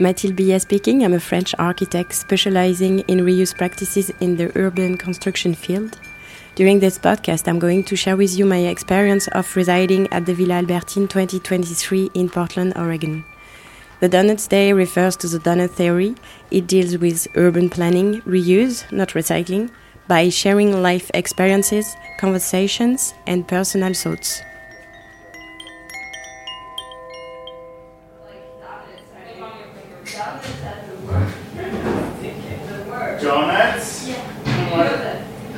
Mathilde Billet speaking. I'm a French architect specializing in reuse practices in the urban construction field. During this podcast, I'm going to share with you my experience of residing at the Villa Albertine 2023 in Portland, Oregon. The Donuts Day refers to the donut theory. It deals with urban planning, reuse, not recycling, by sharing life experiences, conversations, and personal thoughts. Donuts?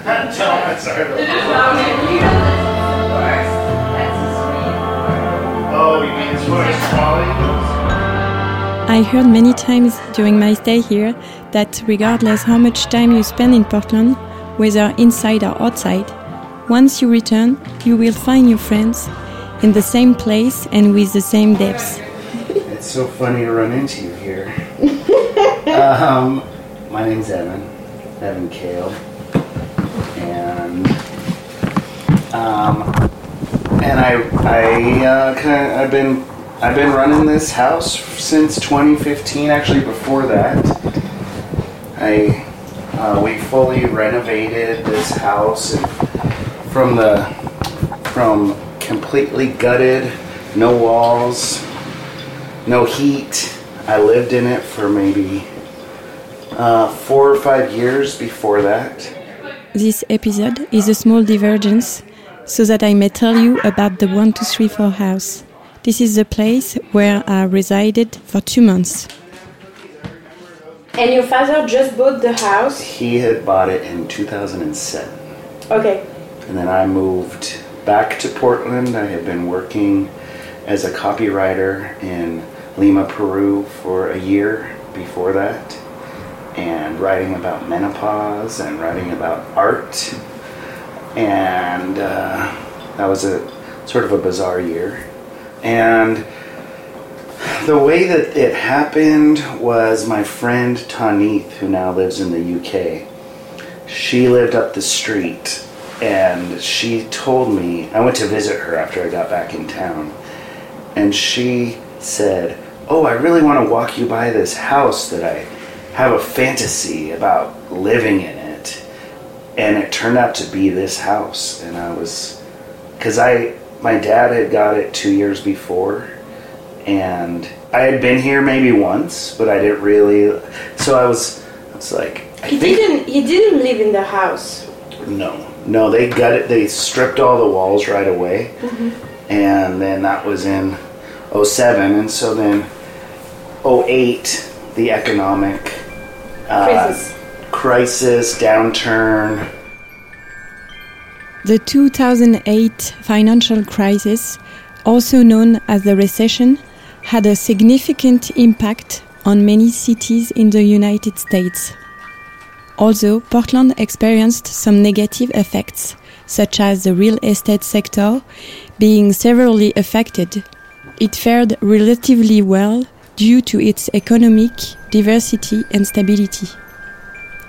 Donuts are the Oh, you mean as far as quality I heard many times during my stay here that regardless how much time you spend in Portland, whether inside or outside, once you return, you will find your friends in the same place and with the same depths. It's so funny to run into you here. um, my name's Evan, Evan Kale, and um, and I I uh, kind of I've been I've been running this house since 2015. Actually, before that, I uh, we fully renovated this house from the from completely gutted, no walls, no heat. I lived in it for maybe uh, four or five years before that. This episode is a small divergence so that I may tell you about the 1234 house. This is the place where I resided for two months. And your father just bought the house? He had bought it in 2007. Okay. And then I moved back to Portland. I had been working as a copywriter in Lima, Peru for a year before that, and writing about menopause and writing about art. And uh, that was a sort of a bizarre year. And the way that it happened was my friend Tanith, who now lives in the UK, she lived up the street and she told me, I went to visit her after I got back in town, and she said, Oh, I really want to walk you by this house that I have a fantasy about living in it. And it turned out to be this house. And I was, because I, my dad had got it two years before, and I had been here maybe once, but I didn't really. So I was, I was like, I He think didn't he didn't live in the house. no, no, they got it. They stripped all the walls right away, mm-hmm. and then that was in 07. and so then 08, the economic Uh, crisis. crisis, downturn. The 2008 financial crisis, also known as the recession, had a significant impact on many cities in the United States. Although Portland experienced some negative effects, such as the real estate sector being severely affected, it fared relatively well due to its economic diversity and stability.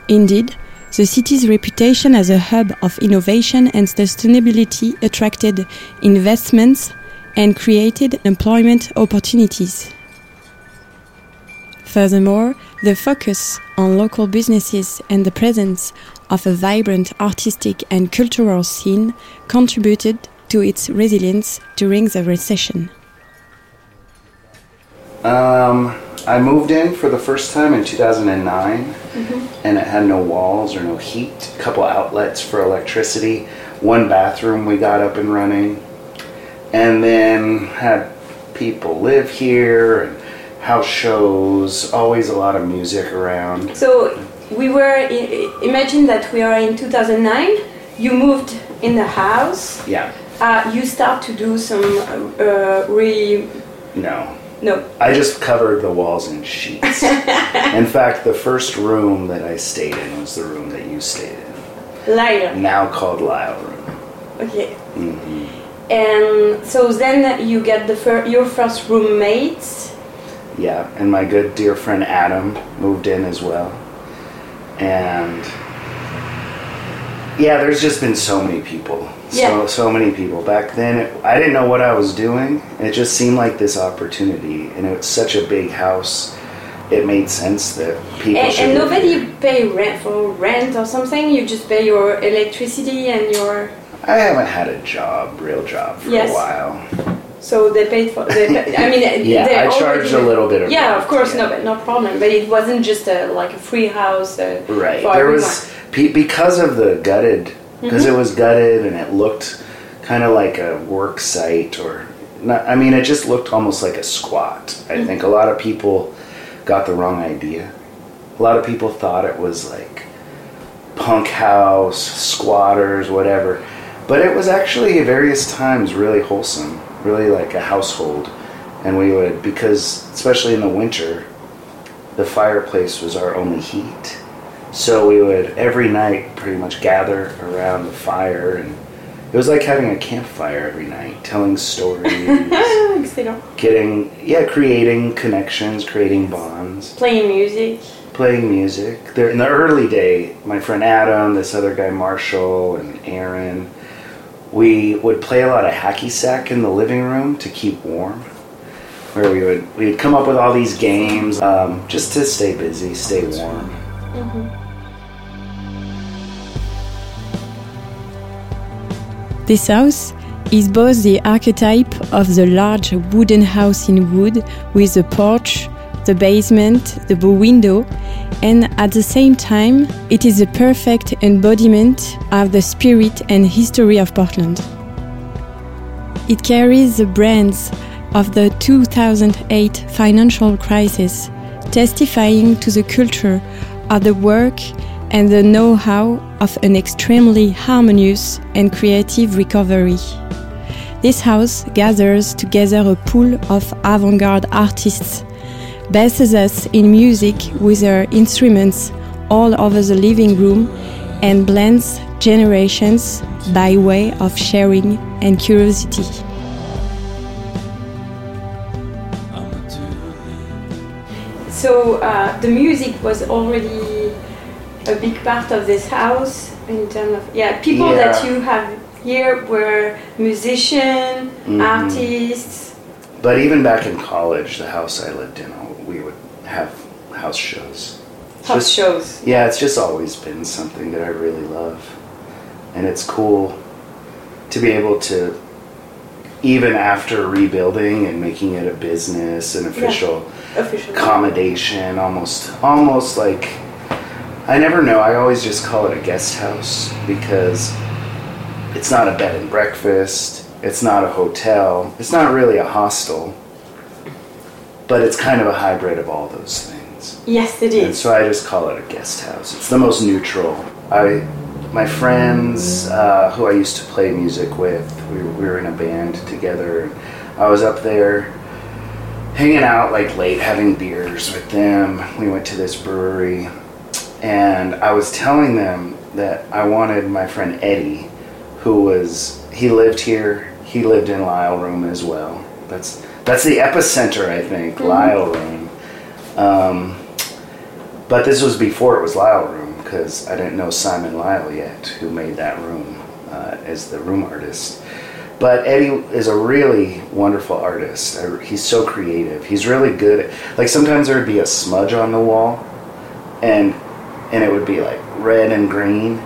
Indeed, the city's reputation as a hub of innovation and sustainability attracted investments and created employment opportunities. Furthermore, the focus on local businesses and the presence of a vibrant artistic and cultural scene contributed to its resilience during the recession. Um, I moved in for the first time in 2009, and it had no walls or no heat. A couple outlets for electricity, one bathroom we got up and running, and then had people live here and house shows. Always a lot of music around. So we were imagine that we are in 2009. You moved in the house. Yeah, Uh, you start to do some uh, uh, re no. No I just covered the walls in sheets. in fact, the first room that I stayed in was the room that you stayed in, lighter. now called Lyle Room. Okay. Mm-hmm. And so then you get the fir- your first roommates. Yeah, and my good dear friend Adam moved in as well. And yeah, there's just been so many people. So Yeah. so many people. Back then it, I didn't know what I was doing. It just seemed like this opportunity and it was such a big house it made sense that people And, and nobody pay rent for rent or something. You just pay your electricity and your. I haven't had a job, real job, for Yes. a while. So they paid for. They pay, I mean, Yeah, they I charged a little bit of Yeah, rent, of course, yeah. no, but no problem. But it wasn't just a like a free house. Uh, Right. There was pe- because of the gutted, because Mm-hmm. it was gutted and it looked kind of like a work site or not. I mean, it just looked almost like a squat. Mm-hmm. I think a lot of people got the wrong idea. A lot of people thought it was like punk house, squatters, whatever. But it was actually at various times really wholesome, really like a household. And we would, because especially in the winter, the fireplace was our only heat. So we would every night pretty much gather around the fire, and it was like having a campfire every night, telling stories, getting, yeah, creating connections, creating bonds, Playing music. playing music. There, in the early day, my friend Adam, this other guy Marshall, and Aaron, we would play a lot of hacky sack in the living room to keep warm. Where we would we'd come up with all these games um, just to stay busy, stay warm. This house is both the archetype of the large wooden house in wood with a porch, the basement, the bow window, and at the same time, it is a perfect embodiment of the spirit and history of Portland. It carries the brands of the 2008 financial crisis, testifying to the culture of the work and the know how of an extremely harmonious and creative recovery. This house gathers together a pool of avant garde artists, bases us in music with their instruments all over the living room, and blends generations by way of sharing and curiosity. So uh, the music was already a big part of this house in terms of yeah people that you have here were musician, Mhm. artists. But even back in college, the house I lived in, we would have house shows. House just- shows. Yeah, it's just always been something that I really love. And it's cool to be able to, even after rebuilding and making it a business, an official Official. accommodation, almost, almost like, I never know. I always just call it a guest house because it's not a bed and breakfast. It's not a hotel. It's not really a hostel. But it's kind of a hybrid of all those things. Yes, it is. And so I just call it a guest house. It's the most neutral. I, my friends uh, who I used to play music with, we, we were in a band together. I was up there hanging out like late, having beers with them. We went to this brewery, and I was telling them that I wanted my friend Eddie, who was he lived here. He lived in Lyle Room as well. That's that's the epicenter, I think, Lyle Room. Um, but this was before it was Lyle Room because I didn't know Simon Lyle yet, who made that room uh, as the room artist. But Eddie is a really wonderful artist. I, he's so creative. He's really good. At, like sometimes there would be a smudge on the wall, and and it would be like red and green,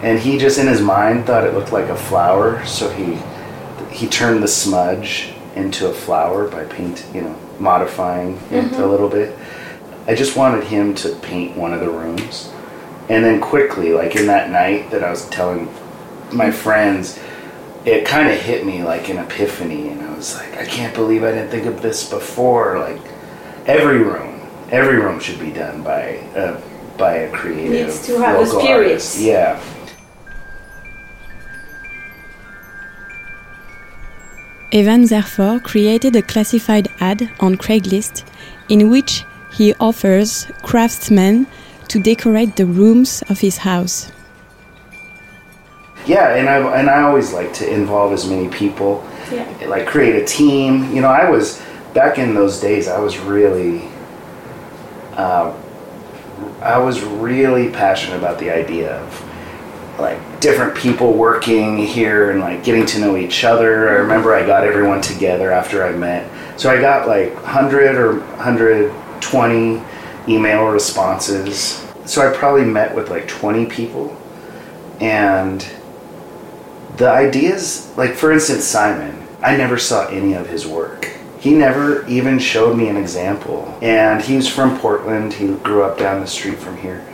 and he just in his mind thought it looked like a flower, so he he turned the smudge into a flower by paint, you know, modifying it a mm-hmm. little bit. I just wanted him to paint one of the rooms. And then quickly, like in that night that I was telling my friends, it kind of hit me like an epiphany. And I was like, I can't believe I didn't think of this before. Like, every room, every room should be done by a, by a creative. Needs to have local spirit. artist. Yeah. Evan therefore created a classified ad on Craigslist in which he offers craftsmen to decorate the rooms of his house. Yeah, and I and I always like to involve as many people, Yeah. like create a team. You know, I was back in those days. I was really, uh, I was really passionate about the idea of like different people working here and like getting to know each other. I remember I got everyone together after I met. So I got like 100 or 120 email responses. So I probably met with like 20 people. And the ideas, like for instance, Simon, I never saw any of his work. He never even showed me an example. And he's from Portland, he grew up down the street from here.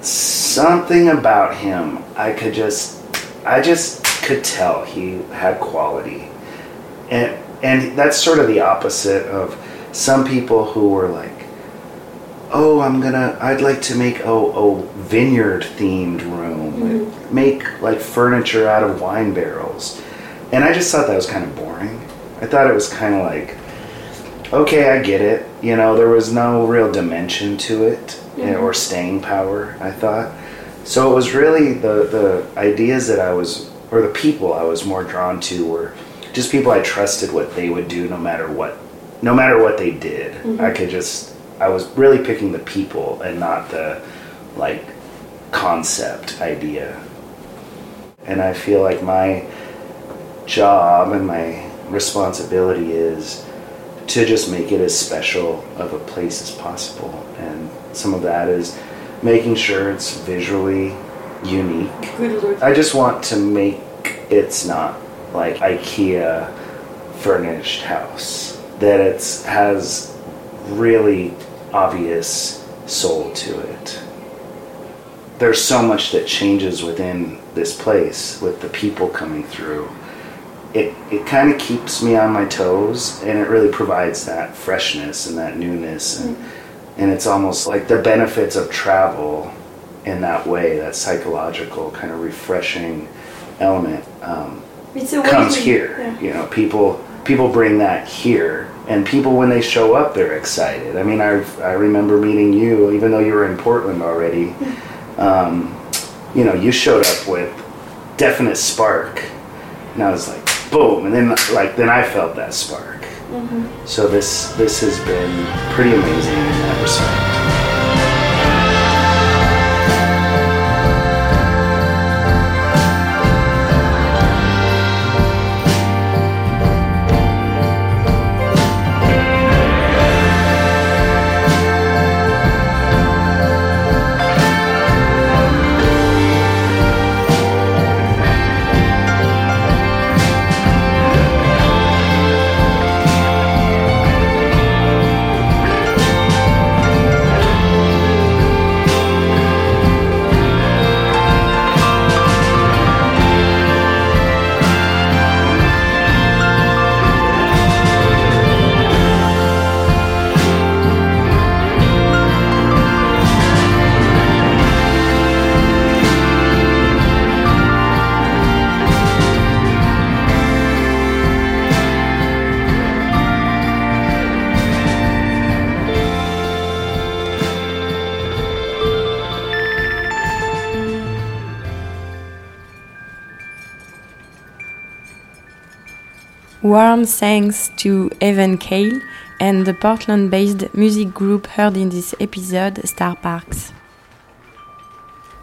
Something about him, I could just, I just could tell he had quality. And, and that's sort of the opposite of some people who were like, oh, I'm gonna, I'd like to make a, a vineyard themed room, mm-hmm. make like furniture out of wine barrels. And I just thought that was kind of boring. I thought it was kind of like, okay, I get it. You know, there was no real dimension to it or staying power, I thought. So it was really the, the ideas that I was, or the people I was more drawn to were just people I trusted what they would do no matter what, no matter what they did. Mm-hmm. I could just I was really picking the people and not the like concept idea. And I feel like my job and my responsibility is to just make it as special of a place as possible. And some of that is making sure it's visually unique. I just want to make it's not like IKEA furnished house. That it has really obvious soul to it. There's so much that changes within this place with the people coming through. It, it kind of keeps me on my toes and it really provides that freshness and that newness and, mm-hmm. and it's almost like the benefits of travel in that way that psychological kind of refreshing element um, comes here yeah. you know people people bring that here and people when they show up they're excited i mean i, I remember meeting you even though you were in portland already um, you know you showed up with definite spark and i was like boom and then like then i felt that spark mm-hmm. so this this has been pretty amazing in that respect Warm thanks to Evan Cale and the Portland based music group heard in this episode, Star Parks.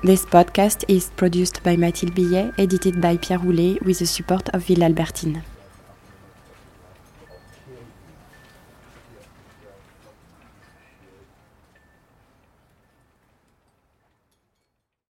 This podcast is produced by Mathilde Billet, edited by Pierre Roulet with the support of Villa Albertine.